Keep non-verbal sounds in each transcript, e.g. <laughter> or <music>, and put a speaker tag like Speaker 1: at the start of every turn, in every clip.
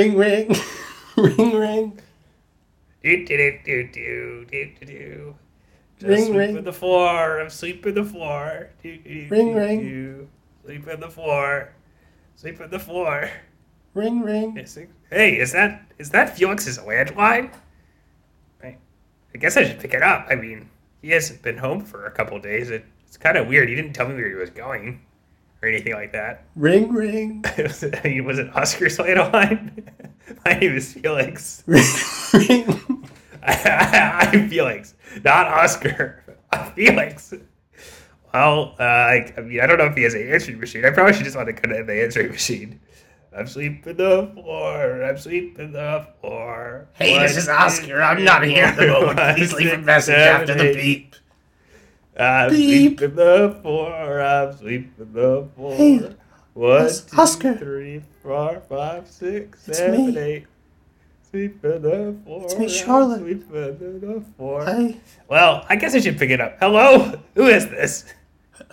Speaker 1: Ring, ring, <laughs> ring, ring.
Speaker 2: Do, do, do, do, do, do, do. Just
Speaker 1: Ring,
Speaker 2: sleep
Speaker 1: ring.
Speaker 2: on the floor. I'm sleeping on the floor. Do, do,
Speaker 1: Ring,
Speaker 2: do,
Speaker 1: ring.
Speaker 2: do. Sleep on the floor. Sleep on the floor.
Speaker 1: Ring, ring.
Speaker 2: Hey, is that is that Felix's landline? I, I guess I should pick it up. I mean, he hasn't been home for a couple days. It, it's kind of weird. He didn't tell me where he was going or anything like that.
Speaker 1: Ring, ring. <laughs>
Speaker 2: was it, I mean, was it Oscar's landline? <laughs> My name is Felix.
Speaker 1: ring.
Speaker 2: I, am <laughs> Felix, not Oscar. I'm Felix. Well, uh, I, I mean, I don't know if he has an answering machine. I probably should just want to connect the answering machine. I'm sleeping the floor. I'm sleeping the floor.
Speaker 1: Hey, this is Oscar. I'm not here at the moment. Please leave a message after the beep.
Speaker 2: I'm
Speaker 1: Beep.
Speaker 2: sleeping the floor. I'm sleeping the floor.
Speaker 1: Hey,
Speaker 2: One,
Speaker 1: Os-
Speaker 2: two,
Speaker 1: Oscar.
Speaker 2: three, four, five, six,
Speaker 1: It's
Speaker 2: seven,
Speaker 1: me.
Speaker 2: eight. Sleeping the floor.
Speaker 1: It's me,
Speaker 2: I'm
Speaker 1: Charlotte.
Speaker 2: Sleeping the floor.
Speaker 1: Hi.
Speaker 2: Well, I guess I should pick it up. Hello? <laughs> Who is this?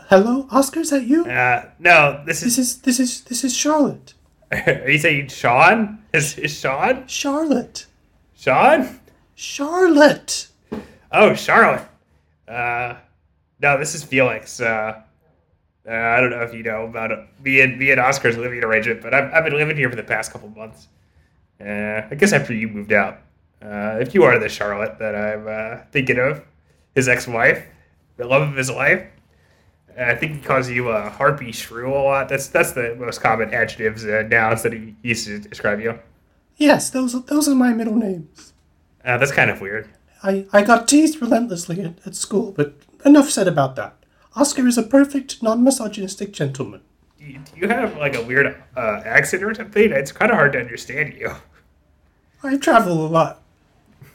Speaker 1: Hello, Oscar. Is that you?
Speaker 2: Uh, no, this
Speaker 1: This
Speaker 2: is.
Speaker 1: is this is this is Charlotte. <laughs>
Speaker 2: Are you saying Sean? Is, is Sean?
Speaker 1: Charlotte.
Speaker 2: Sean?
Speaker 1: Charlotte.
Speaker 2: Oh, Charlotte. Uh, no, this is Felix. Uh, uh, I don't know if you know about it. Me and, me and Oscar's living arrangement, but I've, I've been living here for the past couple months. Uh, I guess after you moved out. Uh, if you are the Charlotte that I'm uh, thinking of, his ex-wife, the love of his life. Uh, I think he calls you a harpy shrew a lot. That's that's the most common adjectives and nouns that he used to describe you.
Speaker 1: Yes, those are, those are my middle names.
Speaker 2: Uh, that's kind of weird.
Speaker 1: I, I got teased relentlessly at, at school, but enough said about that. Oscar is a perfect, non-misogynistic gentleman.
Speaker 2: Do you, you have like a weird uh, accent or something? It's kind of hard to understand you.
Speaker 1: I travel a lot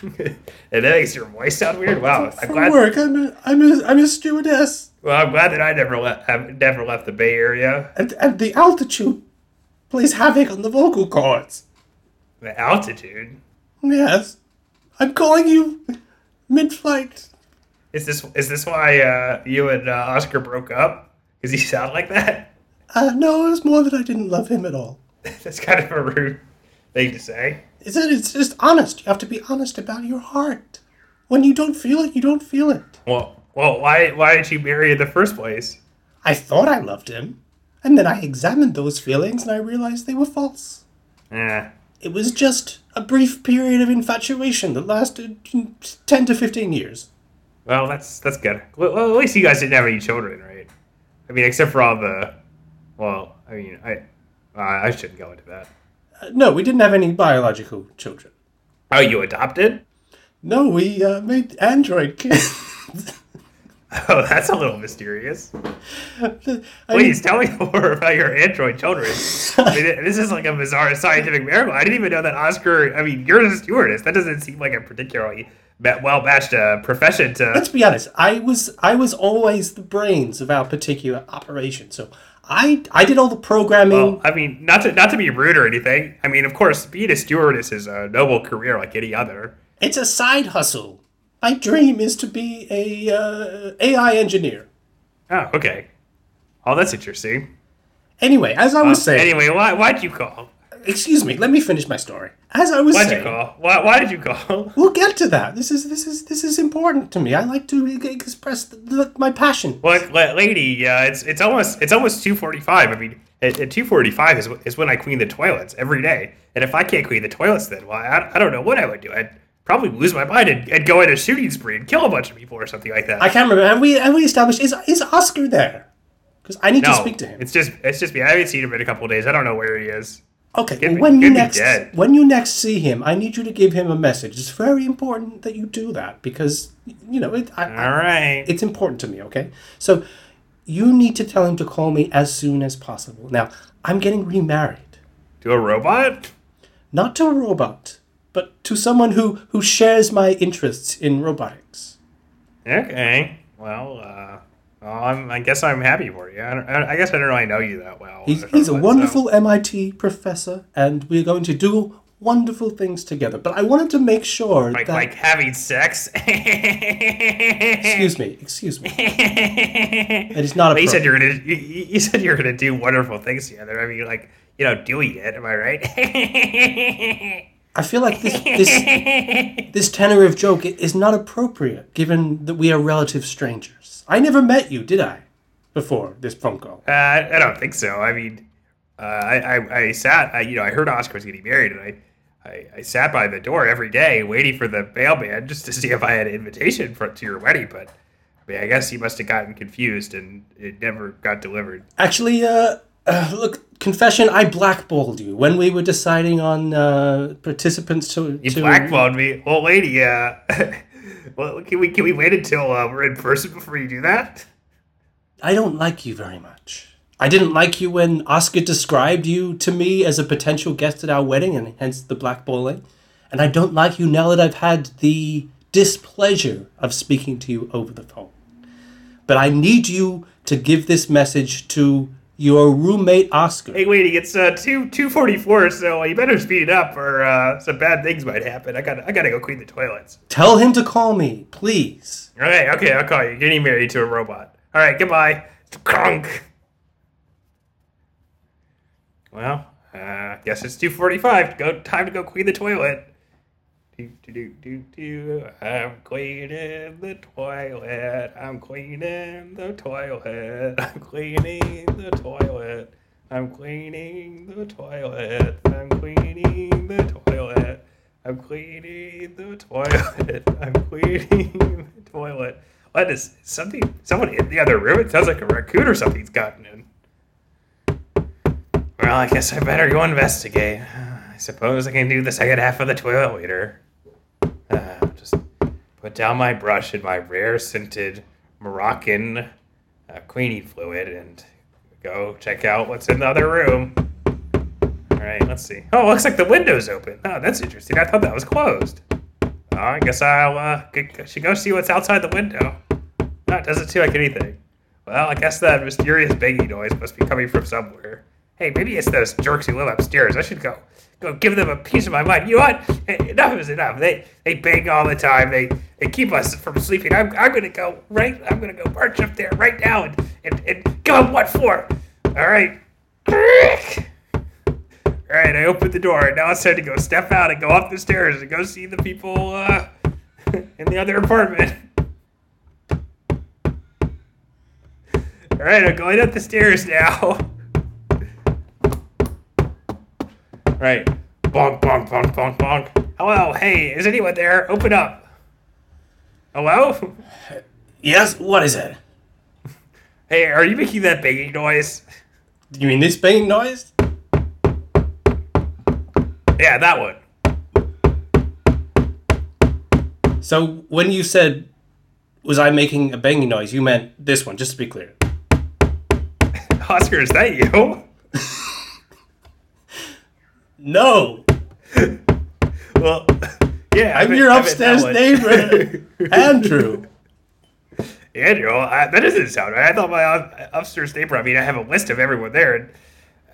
Speaker 1: <laughs>
Speaker 2: and that makes your voice sound weird. Wow, I'm glad.
Speaker 1: work. I'm a, I'm a, I'm a stewardess,
Speaker 2: Well, I'm glad that I never left. Have never left the Bay Area.
Speaker 1: and, and the altitude plays havoc on the vocal cords.
Speaker 2: The altitude.
Speaker 1: Yes, I'm calling you mid-flight.
Speaker 2: Is this is this why uh, you and uh, Oscar broke up? Because he sound like that.
Speaker 1: Uh, no, it was more that I didn't love him at all. <laughs>
Speaker 2: That's kind of a rude thing to say.
Speaker 1: It's, it's just honest. You have to be honest about your heart. When you don't feel it, you don't feel it.
Speaker 2: Well, well, why why did you marry in the first place?
Speaker 1: I thought I loved him, and then I examined those feelings and I realized they were false.
Speaker 2: Eh,
Speaker 1: It was just a brief period of infatuation that lasted 10 to 15 years.
Speaker 2: Well, that's that's good. Well, at least you guys didn't have any children, right? I mean, except for all the. Well, I mean, I I shouldn't go into that.
Speaker 1: Uh, no, we didn't have any biological children.
Speaker 2: Oh, you adopted?
Speaker 1: No, we uh, made android kids. <laughs>
Speaker 2: Oh, that's a little mysterious.
Speaker 1: I mean,
Speaker 2: Please tell me more about your android children. I mean, <laughs> this is like a bizarre scientific miracle. I didn't even know that Oscar. I mean, you're a stewardess. That doesn't seem like a particularly well matched uh, profession to.
Speaker 1: let's be honest. I was I was always the brains of our particular operation. So I I did all the programming.
Speaker 2: Well, I mean, not to not to be rude or anything. I mean, of course, being a stewardess is a noble career like any other.
Speaker 1: It's a side hustle. My dream is to be a uh, AI engineer.
Speaker 2: Oh, okay. Oh, that's interesting.
Speaker 1: Anyway, as I was saying,
Speaker 2: Anyway, why why'd you call?
Speaker 1: Excuse me, let me finish my story. As I was
Speaker 2: Why'd
Speaker 1: saying,
Speaker 2: you call? Why why did you call? <laughs>
Speaker 1: we'll get to that. This is this is this is important to me. I like to express the, the, my passion.
Speaker 2: Well, la- lady, uh, it's it's almost it's almost two forty five. I mean, at, at two forty five is is when I clean the toilets every day. And if I can't clean the toilets, then well, I, I don't know what I would do. I'd probably lose my mind and, and go in a shooting spree and kill a bunch of people or something like that.
Speaker 1: I can't remember. Have we have we established is is Oscar there? Because I need
Speaker 2: no,
Speaker 1: to speak to him.
Speaker 2: it's just it's just me. I haven't seen him in a couple of days. I don't know where he is.
Speaker 1: Okay, well,
Speaker 2: be-
Speaker 1: when you next when you next see him, I need you to give him a message. It's very important that you do that because you know it. I, I-
Speaker 2: All right.
Speaker 1: it's important to me. Okay, so you need to tell him to call me as soon as possible. Now I'm getting remarried,
Speaker 2: to a robot?
Speaker 1: not to a robot, but to someone who who shares my interests in robotics.
Speaker 2: Okay. Well, uh, Well, I guess I'm happy for you. I, don't, I guess I don't really know you that well.
Speaker 1: He's, he's a wonderful
Speaker 2: so-
Speaker 1: MIT professor, and we're going to do wonderful things together. But I wanted to make sure
Speaker 2: Like,
Speaker 1: that.
Speaker 2: like having sex. <laughs>
Speaker 1: excuse me, excuse me. And <laughs> It is not a.
Speaker 2: You said you're gonna. You, you you said you're gonna do wonderful things together. I mean, like you know, doing it. Am I right? <laughs>
Speaker 1: I feel like this this <laughs> this tenor of joke is not appropriate, given that we are relative strangers. I never met you, did I? Before this phone call.
Speaker 2: Uh, I don't think so. I mean, uh, I, I I sat. I, you know, I heard Oscar was getting married, and I, I I sat by the door every day waiting for the mailman just to see if I had an invitation for to your wedding. But I mean, I guess he must have gotten confused, and it never got delivered.
Speaker 1: Actually, uh, uh, look, confession, I blackballed you when we were deciding on uh, participants to.
Speaker 2: You
Speaker 1: to
Speaker 2: blackballed me, old lady. Uh, <laughs> well, can we can we wait until uh, we're in person before you do that?
Speaker 1: I don't like you very much. I didn't like you when Oscar described you to me as a potential guest at our wedding, and hence the blackballing. And I don't like you now that I've had the displeasure of speaking to you over the phone. But I need you to give this message to your roommate Oscar.
Speaker 2: Hey, waiting, it's uh two two forty four, so you better speed it up, or uh, some bad things might happen. I got to I gotta go clean the toilets.
Speaker 1: Tell him to call me, please.
Speaker 2: Okay, okay, I'll call you. Getting married to a robot. All right, goodbye. Crunk. Well, uh, guess it's two forty five. Go time to go clean the toilet. Do do do do. I'm cleaning the toilet. I'm cleaning the toilet. I'm cleaning the toilet. I'm cleaning the toilet. I'm cleaning the toilet. I'm cleaning the toilet. <laughs> I'm cleaning the toilet. What is something? Someone in the other room? It sounds like a raccoon or something's gotten in. Well, I guess I better go investigate. I suppose I can do the second half of the toilet later. Uh, just put down my brush and my rare scented Moroccan uh, fluid and go check out what's in the other room. All right, let's see. Oh, looks like the window's open. Oh, that's interesting. I thought that was closed. Oh, I guess I'll uh, g- g- should go see what's outside the window. No, it doesn't seem like anything. Well, I guess that mysterious banging noise must be coming from somewhere. Hey, maybe it's those jerks who live upstairs. I should go go give them a piece of my mind. You know what? Enough is enough. They they bang all the time. They they keep us from sleeping. I'm, I'm gonna go right. I'm gonna go march up there right now and and, and give them what for. All right. All right, I opened the door. Now it's time to go step out and go up the stairs and go see the people uh, <laughs> in the other apartment. All right, I'm going up the stairs now. <laughs> All right, bonk, bonk, bonk, bonk, bonk. Oh, Hello, hey, is anyone there? Open up. Hello?
Speaker 1: Yes, what is it?
Speaker 2: Hey, are you making that banging noise?
Speaker 1: You mean this banging noise?
Speaker 2: Yeah, that one.
Speaker 1: So when you said, was I making a banging noise, you meant this one, just to be clear. <laughs>
Speaker 2: Oscar, is that you?
Speaker 1: No!
Speaker 2: Well, yeah.
Speaker 1: I'm your upstairs neighbor, <laughs> Andrew.
Speaker 2: Andrew, I, that doesn't sound right. I thought my up- upstairs neighbor. I mean, I have a list of everyone there, and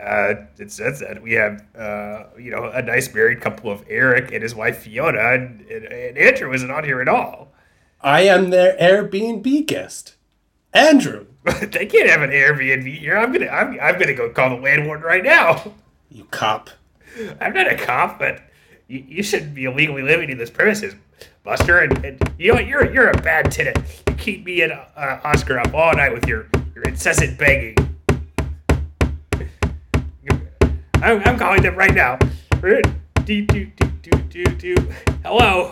Speaker 2: uh, it says that we have, uh, you know, a nice married couple of Eric and his wife Fiona, and, and, and Andrew isn't on here at all.
Speaker 1: I am their Airbnb guest. Andrew. <laughs>
Speaker 2: they can't have an Airbnb here. I'm gonna, I'm, I'm gonna go call the landlord right now.
Speaker 1: You cop.
Speaker 2: I'm not a cop, but you, you shouldn't be illegally living in this premises, Buster. And, and you know what? You're you're a bad tenant. You keep me and uh, Oscar up all night with your, your incessant begging. I'm, I'm calling them right now. Do, do, do, do, do, do. Hello.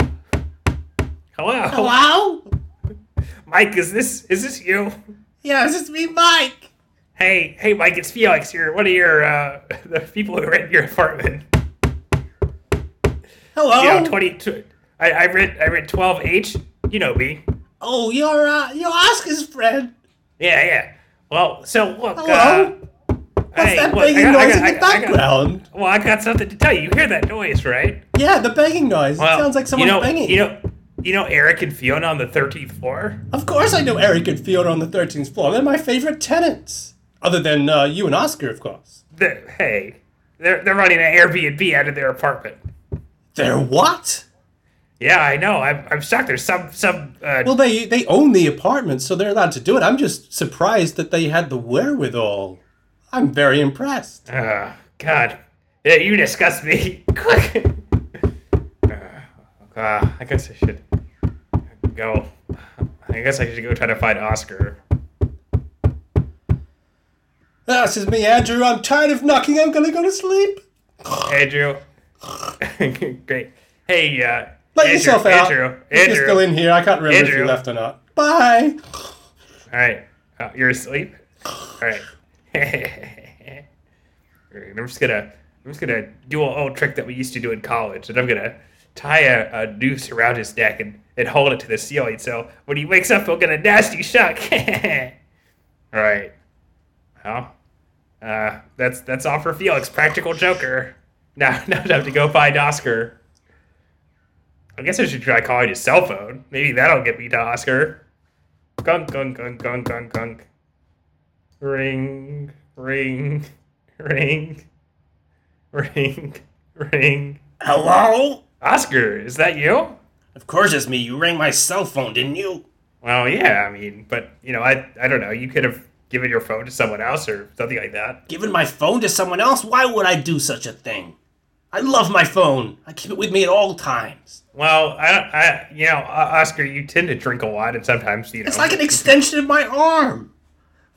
Speaker 2: Hello.
Speaker 1: Hello?
Speaker 2: Mike, is this is this you?
Speaker 1: Yeah, it's just me, Mike.
Speaker 2: Hey, hey, Mike, it's Felix here. One of your uh, <laughs> the people who rent your apartment.
Speaker 1: Hello?
Speaker 2: You know, twenty. Tw- I, I read I read twelve H. You know me.
Speaker 1: Oh, you're, uh, you're Oscar's friend.
Speaker 2: Yeah, yeah. Well, so look.
Speaker 1: Hello?
Speaker 2: Uh,
Speaker 1: What's
Speaker 2: hey,
Speaker 1: that
Speaker 2: look,
Speaker 1: banging
Speaker 2: got- I
Speaker 1: noise
Speaker 2: got-
Speaker 1: in the
Speaker 2: got-
Speaker 1: background?
Speaker 2: well, I got something to tell you. You hear that noise, right?
Speaker 1: Yeah, the banging noise.
Speaker 2: Well,
Speaker 1: it sounds like someone
Speaker 2: you know,
Speaker 1: banging.
Speaker 2: You know, You know Eric and Fiona on the 13th floor?
Speaker 1: Of course I know Eric and Fiona on the 13th floor. They're my favorite tenants. Other than uh, you and Oscar, of course.
Speaker 2: They're, hey, they're, they're running an Airbnb out of their apartment.
Speaker 1: They're what?
Speaker 2: Yeah, I know. I'm, I'm shocked. There's some some. Uh,
Speaker 1: Well, they they own the apartment, so they're allowed to do it. I'm just surprised that they had the wherewithal. I'm very impressed.
Speaker 2: uh, God, yeah, you disgust me. <laughs> Quick. uh, uh, I guess I should go. I guess I should go try to find Oscar.
Speaker 1: Ah, This is me, Andrew. I'm tired of knocking. I'm gonna go to sleep. <sighs>
Speaker 2: Andrew. <laughs> Great. Hey, uh,
Speaker 1: Let
Speaker 2: Andrew,
Speaker 1: yourself out.
Speaker 2: Andrew,
Speaker 1: If you're
Speaker 2: Andrew.
Speaker 1: still in here, I can't remember if you
Speaker 2: Andrew.
Speaker 1: left or not. Bye. <sighs>
Speaker 2: All right, uh, you're asleep. <laughs> All right. I'm just gonna, I'm just gonna do an old trick that we used to do in college, and I'm gonna tie a, a noose around his neck and, and hold it to the ceiling. So when he wakes up, he'll get a nasty shock. <laughs> all right. Well, uh, that's that's all for Felix, practical joker. Now, <laughs> now I have to go find Oscar. I guess I should try calling his cell phone. Maybe that'll get me to Oscar. Gunk, gunk, gunk, gunk, gunk, gunk. Ring, ring, ring, ring, ring.
Speaker 1: Hello?
Speaker 2: Oscar, is that you?
Speaker 1: Of course it's me. You rang my cell phone, didn't you?
Speaker 2: Well, yeah, I mean, but, you know, I, I don't know. You could have given your phone to someone else or something like that.
Speaker 1: Giving my phone to someone else? Why would I do such a thing? I love my phone. I keep it with me at all times.
Speaker 2: Well, I, I, you know, Oscar, you tend to drink a lot, and sometimes, you know,
Speaker 1: It's like an extension of my arm.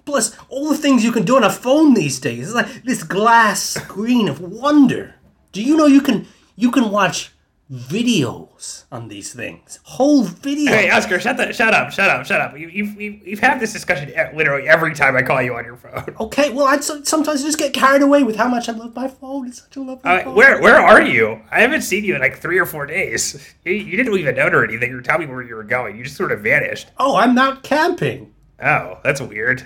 Speaker 1: Plus, all the things you can do on a phone these days. It's like this glass screen of wonder. Do you know you can you can watch videos on these things? Whole videos.
Speaker 2: Hey, Oscar, shut the, shut up, shut up, shut up. You, you've, you've, you've had this discussion literally every time I call you on your phone. <laughs>
Speaker 1: Okay, well, I sometimes just get carried away with how much I love my phone. It's such a lovely
Speaker 2: Uh,
Speaker 1: phone.
Speaker 2: where where are you? I haven't seen you in like three or four days. <laughs> You, you didn't leave a note or anything or tell me where you were going. You just sort of vanished.
Speaker 1: Oh, I'm out camping.
Speaker 2: Oh, that's weird.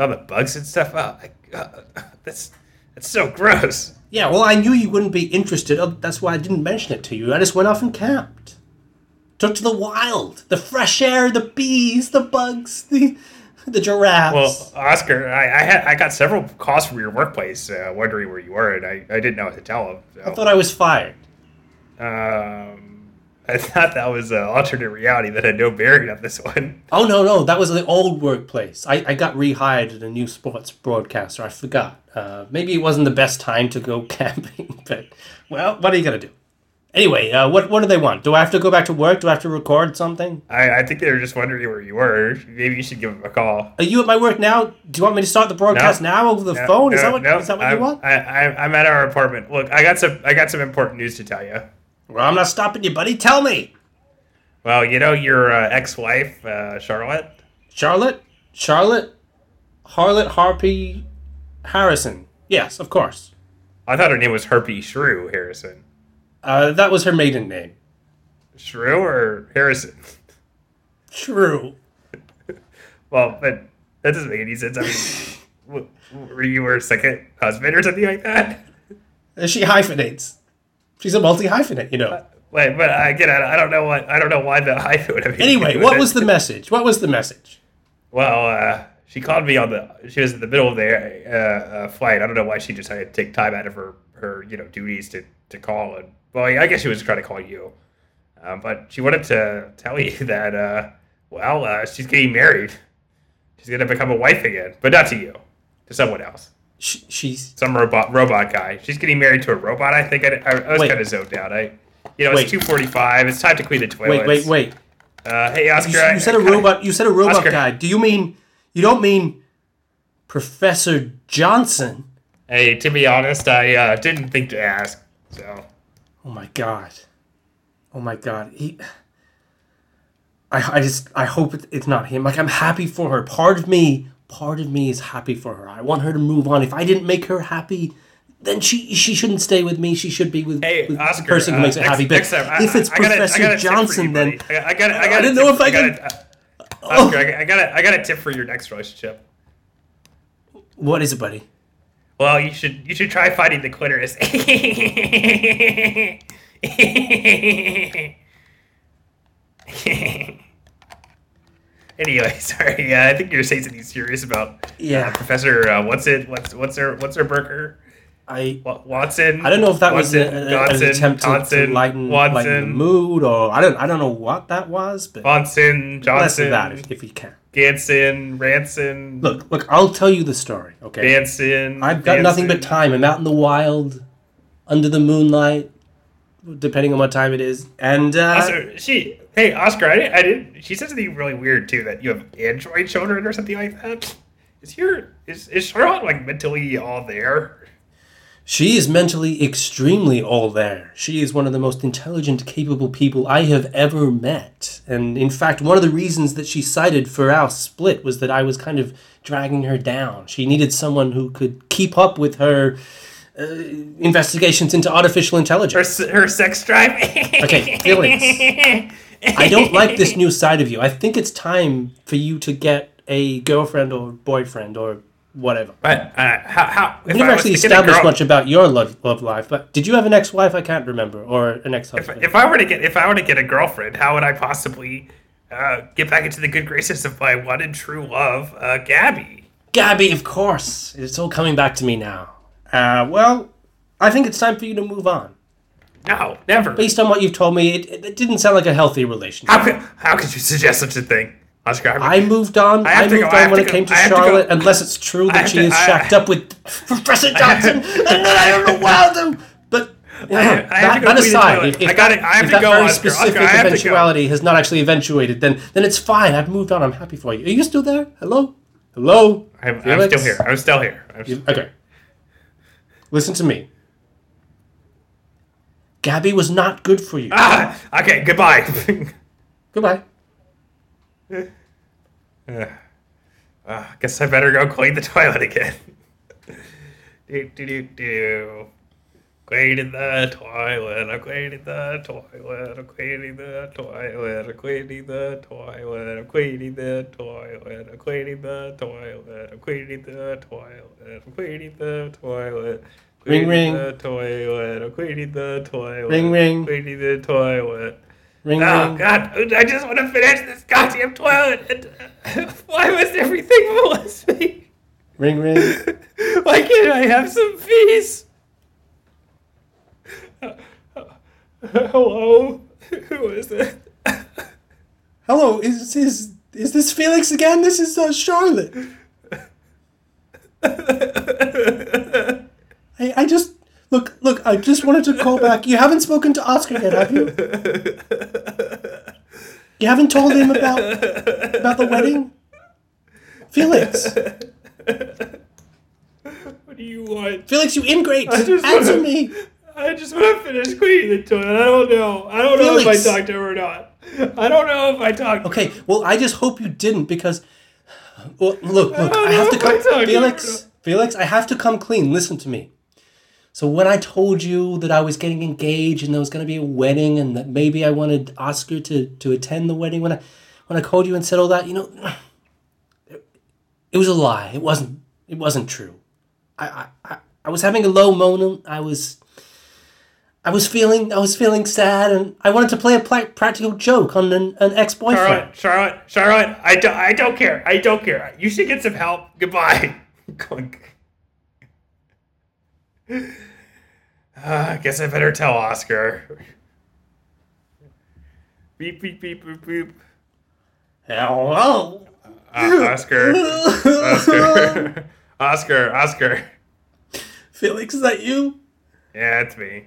Speaker 2: All the bugs and stuff. Oh, my God. that's that's so gross.
Speaker 1: Yeah, well, I knew you wouldn't be interested. Oh, That's why I didn't mention it to you. I just went off and camped. Took to the wild. The fresh air, the bees, the bugs, <laughs> the the giraffes.
Speaker 2: Well, Oscar, I I, had, I got several calls from your workplace uh, wondering where you were, and I, I didn't know what to tell them.
Speaker 1: I thought I was fired.
Speaker 2: Um, <laughs> I thought that was an alternate reality that had no bearing on this one.
Speaker 1: Oh no, no, that was the old workplace. I, I got rehired at a new sports broadcaster. I forgot. Uh, maybe it wasn't the best time to go <laughs> camping, but well, what are you gonna do? Anyway, uh, what what do they want? Do I have to go back to work? Do I have to record something?
Speaker 2: I, I think they were just wondering where you were. Maybe you should give them a call.
Speaker 1: Are you at my work now? Do you want me to start the broadcast
Speaker 2: No.
Speaker 1: now over the
Speaker 2: No,
Speaker 1: phone? Is
Speaker 2: no,
Speaker 1: that what
Speaker 2: no,
Speaker 1: is that what
Speaker 2: I'm,
Speaker 1: you want?
Speaker 2: I, I, I'm at our apartment. Look, I got some I got some important news to tell you.
Speaker 1: Well, I'm not stopping you, buddy. Tell me,
Speaker 2: Well, you know your uh, ex-wife, uh, Charlotte.
Speaker 1: Charlotte, Charlotte, Harlot Harpy Harrison. Yes, of course.
Speaker 2: I thought her name was Harpy Shrew Harrison.
Speaker 1: Uh, that was her maiden name.
Speaker 2: Shrew or Harrison?
Speaker 1: True. <laughs>
Speaker 2: Well, but that doesn't make any sense. I mean, <laughs> were you her second husband or something like that?
Speaker 1: She hyphenates. She's a multi hyphenate, you know.
Speaker 2: Wait, but again, I I don't know what I don't know why the hyphen would have.
Speaker 1: Anyway, what
Speaker 2: it.
Speaker 1: was the message? What was the message?
Speaker 2: Well, uh, she called me on the. She was in the middle of the uh, uh, flight. I don't know why she decided to take time out of her her you know duties to to call. And well, I guess she was trying to call you, um, but she wanted to tell you <laughs> that uh, well, uh, she's getting married. She's gonna become a wife again, but not to you, to someone else,
Speaker 1: She, she's
Speaker 2: some robot robot guy. She's getting married to a robot. I think I, I, I was kind of zoned out. I, you know,
Speaker 1: Wait.
Speaker 2: it's two forty five. It's time to clean the toilets.
Speaker 1: wait, wait, wait.
Speaker 2: Uh, hey, Oscar.
Speaker 1: You,
Speaker 2: I-
Speaker 1: you said
Speaker 2: I
Speaker 1: a robot. You said a robot
Speaker 2: Oscar.
Speaker 1: guy. Do you mean you don't mean Professor Johnson?
Speaker 2: Hey, to be honest, I uh, didn't think to ask. So,
Speaker 1: Oh my god. Oh my god. He. I, I just I hope it's not him. Like I'm happy for her. Part of me, part of me is happy for her. I want her to move on. If I didn't make her happy, then she she shouldn't stay with me. She should be with,
Speaker 2: hey,
Speaker 1: with
Speaker 2: Oscar,
Speaker 1: the person who
Speaker 2: uh,
Speaker 1: makes her happy. But
Speaker 2: next time,
Speaker 1: if it's
Speaker 2: I- I got I
Speaker 1: Professor
Speaker 2: got a tip for you,
Speaker 1: Johnson, then.
Speaker 2: I, I got, I got.
Speaker 1: I didn't know if I
Speaker 2: got
Speaker 1: could-
Speaker 2: a- uh, Oscar, I got, I got, a, I got a tip for your next relationship.
Speaker 1: what is it, buddy?
Speaker 2: Well, you should, you should try fighting the clitoris. <laughs> <laughs> anyway, <laughs> sorry. Uh, I think you're saying something serious about
Speaker 1: Yeah.
Speaker 2: uh, Professor. Uh, what's it? What's what's her? What's her burger?
Speaker 1: I
Speaker 2: Watson.
Speaker 1: I don't know if that was
Speaker 2: Watson,
Speaker 1: a, a- an attempt to, to lighten,
Speaker 2: Watson,
Speaker 1: lighten the mood, or I don't I don't know what that was, but
Speaker 2: Watson, Johnson,
Speaker 1: that if, if you can.
Speaker 2: Ganson, Ranson,
Speaker 1: Look, look, I'll tell you the story, okay?
Speaker 2: Vanson.
Speaker 1: I've got nothing but time. I'm out in the wild, under the moonlight, depending on what time it is, and uh,
Speaker 2: Also, she. Hey, Oscar. I didn't, I didn't. She said something really weird too. That you have android children or something like that. Is your is is Charlotte like mentally all there?
Speaker 1: She is mentally extremely all there. She is one of the most intelligent, capable people I have ever met. And in fact, one of the reasons that she cited for our split was that I was kind of dragging her down. She needed someone who could keep up with her uh, investigations into artificial intelligence.
Speaker 2: s- her sex drive.
Speaker 1: Okay, feelings. <laughs> I don't like this <laughs> new side of you. I think it's time for you to get a girlfriend or boyfriend or whatever.
Speaker 2: But uh, how how
Speaker 1: We
Speaker 2: if
Speaker 1: never
Speaker 2: I
Speaker 1: actually
Speaker 2: to get a
Speaker 1: established
Speaker 2: girl-
Speaker 1: much about your love, love life, but did you have an ex-wife? I can't remember, or an ex-husband.
Speaker 2: if I were to get if I were to get a girlfriend, how would I possibly uh, get back into the good graces of my one and true love, uh, Gabby?
Speaker 1: Gabby, of course. It's all coming back to me now. Uh, well, I think it's time for you to move on.
Speaker 2: No, never.
Speaker 1: Based on what you've told me, it, it didn't sound like a healthy relationship.
Speaker 2: How could how could you suggest such a thing, Oscar? I,
Speaker 1: I moved on.
Speaker 2: I
Speaker 1: I, moved
Speaker 2: go-
Speaker 1: on
Speaker 2: have
Speaker 1: when it
Speaker 2: go-
Speaker 1: came to
Speaker 2: I have to go-
Speaker 1: Charlotte, unless it's true that she
Speaker 2: to-
Speaker 1: is
Speaker 2: I-
Speaker 1: shacked up with Professor Johnson, <laughs> and then I don't know <laughs> what I'll. But you know,
Speaker 2: I have to
Speaker 1: that,
Speaker 2: go
Speaker 1: that
Speaker 2: the
Speaker 1: aside, if, if
Speaker 2: I
Speaker 1: that,
Speaker 2: I have
Speaker 1: if
Speaker 2: to
Speaker 1: that
Speaker 2: go,
Speaker 1: very
Speaker 2: Oscar.
Speaker 1: Specific
Speaker 2: I have to go.
Speaker 1: eventuality has not actually eventuated, then then it's fine. I've moved on. I'm happy for you. Are you still there? Hello, hello.
Speaker 2: I'm, I'm still here. I'm still here. I'm
Speaker 1: You- Okay. Listen to me. Gabby was not good for you.
Speaker 2: ah, okay, goodbye. <laughs>
Speaker 1: Goodbye.
Speaker 2: Uh, guess I better go clean the toilet again. do do do do. Cleaning the toilet. I'm cleaning the toilet. I'm cleaning the toilet. I'm cleaning the toilet. I'm cleaning the toilet. I'm cleaning the toilet. I'm cleaning the toilet. I'm cleaning the toilet.
Speaker 1: Ring, ring.
Speaker 2: the toilet. I'm cleaning the toilet.
Speaker 1: Ring, ring.
Speaker 2: Cleaning the toilet.
Speaker 1: Ring ring.
Speaker 2: Oh
Speaker 1: ring.
Speaker 2: God! I just want to finish this goddamn toilet. And, <laughs> why must everything molest me?
Speaker 1: Ring ring. <laughs>
Speaker 2: Why can't I have some peace? Hello, <laughs> who is it?
Speaker 1: Hello, is is is this Felix again? This is uh, Charlotte. I I just look look. I just wanted to call back. You haven't spoken to Oscar yet, have you? You haven't told him about about the wedding, Felix.
Speaker 2: What do you want?
Speaker 1: Felix, you ingrate.
Speaker 2: just
Speaker 1: Answer
Speaker 2: wanna-
Speaker 1: me.
Speaker 2: I just want to finish cleaning the toilet. I don't know. I don't know
Speaker 1: Felix.
Speaker 2: if I talked to her or not. I don't know if I talked.
Speaker 1: Okay, well, I just hope you didn't because, well, look, look,
Speaker 2: don't
Speaker 1: I have to
Speaker 2: know if I
Speaker 1: come,
Speaker 2: you
Speaker 1: Felix, Felix, I have to come clean. Listen to me. So when I told you that I was getting engaged and there was going to be a wedding and that maybe I wanted Oscar to to attend the wedding, when I when I called you and said all that, you know, it was a lie. It wasn't. It wasn't true. I I, I, was having a low moment. I was. I was feeling I was feeling sad and I wanted to play a pla- practical joke on an, an ex-boyfriend.
Speaker 2: Charlotte, Charlotte, Charlotte. I don't. I don't care. I don't care. You should get some help. Goodbye. <laughs> Uh, I guess I better tell Oscar. Beep beep beep beep beep.
Speaker 1: Hello.
Speaker 2: Uh, Oscar. Oscar. <laughs> Oscar. Oscar.
Speaker 1: Felix, is that you?
Speaker 2: Yeah, it's me.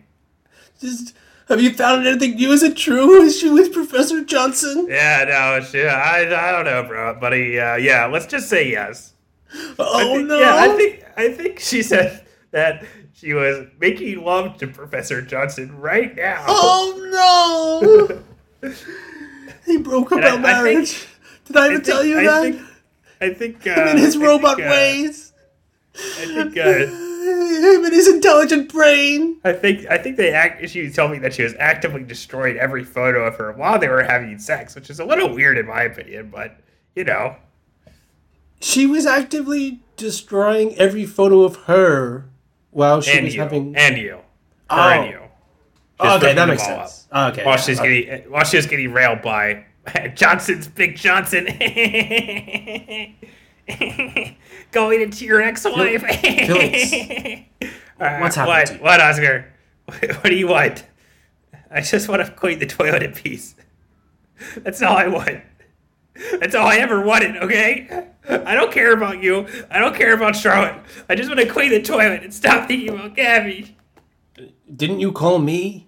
Speaker 1: Just have you found anything new? Is it true? Is she with Professor Johnson?
Speaker 2: Yeah, no, shit. I, I don't know, bro, buddy. Uh, yeah, let's just say yes. I
Speaker 1: Oh
Speaker 2: think-
Speaker 1: no!
Speaker 2: Yeah, I think I think she said that she was making love to Professor Johnson right now.
Speaker 1: Oh no! <laughs> he broke up
Speaker 2: And I-
Speaker 1: our
Speaker 2: I think-
Speaker 1: marriage. Did I
Speaker 2: I
Speaker 1: ever
Speaker 2: think-
Speaker 1: tell you
Speaker 2: I
Speaker 1: that?
Speaker 2: Think, I think uh,
Speaker 1: Him in his
Speaker 2: I
Speaker 1: robot
Speaker 2: think, uh,
Speaker 1: ways.
Speaker 2: I think uh,
Speaker 1: Him and his intelligent brain.
Speaker 2: I think I think they act. She told me that she was actively destroying every photo of her while they were having sex, which is a little weird in my opinion. But you know,
Speaker 1: She was actively destroying every photo of her while she
Speaker 2: and
Speaker 1: was
Speaker 2: you,
Speaker 1: having.
Speaker 2: and you, her
Speaker 1: Oh.
Speaker 2: and you. Just
Speaker 1: okay, that makes sense. Okay.
Speaker 2: While
Speaker 1: yeah,
Speaker 2: she's
Speaker 1: okay.
Speaker 2: getting while she was getting railed by <laughs> Johnson's Big Johnson. <laughs> Going into your ex-wife. Uh, <laughs>
Speaker 1: What's happened
Speaker 2: what? What, Oscar? What do you want? I just want to clean the toilet in peace. That's all I want. That's all I ever wanted, okay? I don't care about you. I don't care about Charlotte. I just want to clean the toilet and stop thinking about Gabby.
Speaker 1: Didn't you call me?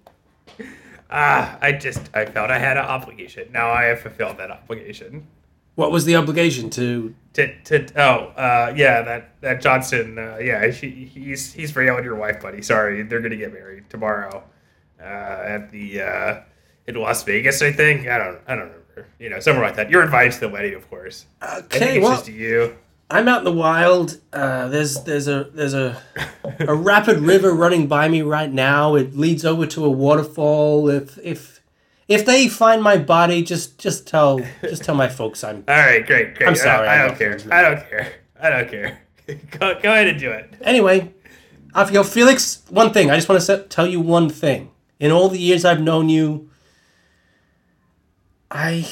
Speaker 2: Ah, I just, I felt I had an obligation. Now I have fulfilled that obligation.
Speaker 1: What was the obligation to?
Speaker 2: To, to, oh, uh, yeah, that, that Johnson, uh, yeah, he, he's, he's for you and your wife, buddy. Sorry, they're gonna get married tomorrow, uh, at the, uh, in Las Vegas, I think. I don't, I don't You know, somewhere like that. You're invited to the wedding, of course. I
Speaker 1: Okay, well,
Speaker 2: just you.
Speaker 1: I'm out in the wild. Uh, there's there's a there's a a rapid river running by me right now. It leads over to a waterfall. If if if they find my body, just just tell just tell my folks I'm.
Speaker 2: All right, great, great.
Speaker 1: I'm sorry,
Speaker 2: I,
Speaker 1: I
Speaker 2: don't
Speaker 1: don't
Speaker 2: care. I don't care. I don't care. <laughs> go, go ahead and do it.
Speaker 1: Anyway, Raphael Felix, one thing I just want to tell you one thing. In all the years I've known you, I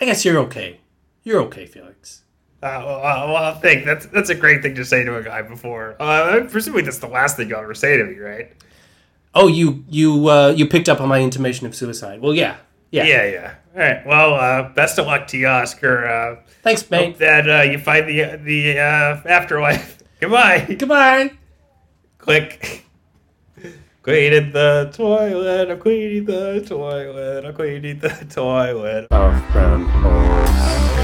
Speaker 1: I guess you're okay. You're okay, Felix.
Speaker 2: Uh, well, uh, well, I think that's that's a great thing to say to a guy before. Uh, I'm presuming that's the last thing you'll ever say to me, right?
Speaker 1: Oh, you you uh, you picked up on my intimation of suicide. Well, yeah, yeah.
Speaker 2: Yeah, yeah. All right. Well, uh, best of luck to you, Oscar. Uh,
Speaker 1: Thanks,
Speaker 2: hope
Speaker 1: mate.
Speaker 2: that uh, you find the the uh, afterlife. <laughs> Goodbye.
Speaker 1: Goodbye.
Speaker 2: Click. Cleaning the toilet. I'm cleaning the toilet. I'm cleaning the <laughs> toilet.
Speaker 1: Of brown horse.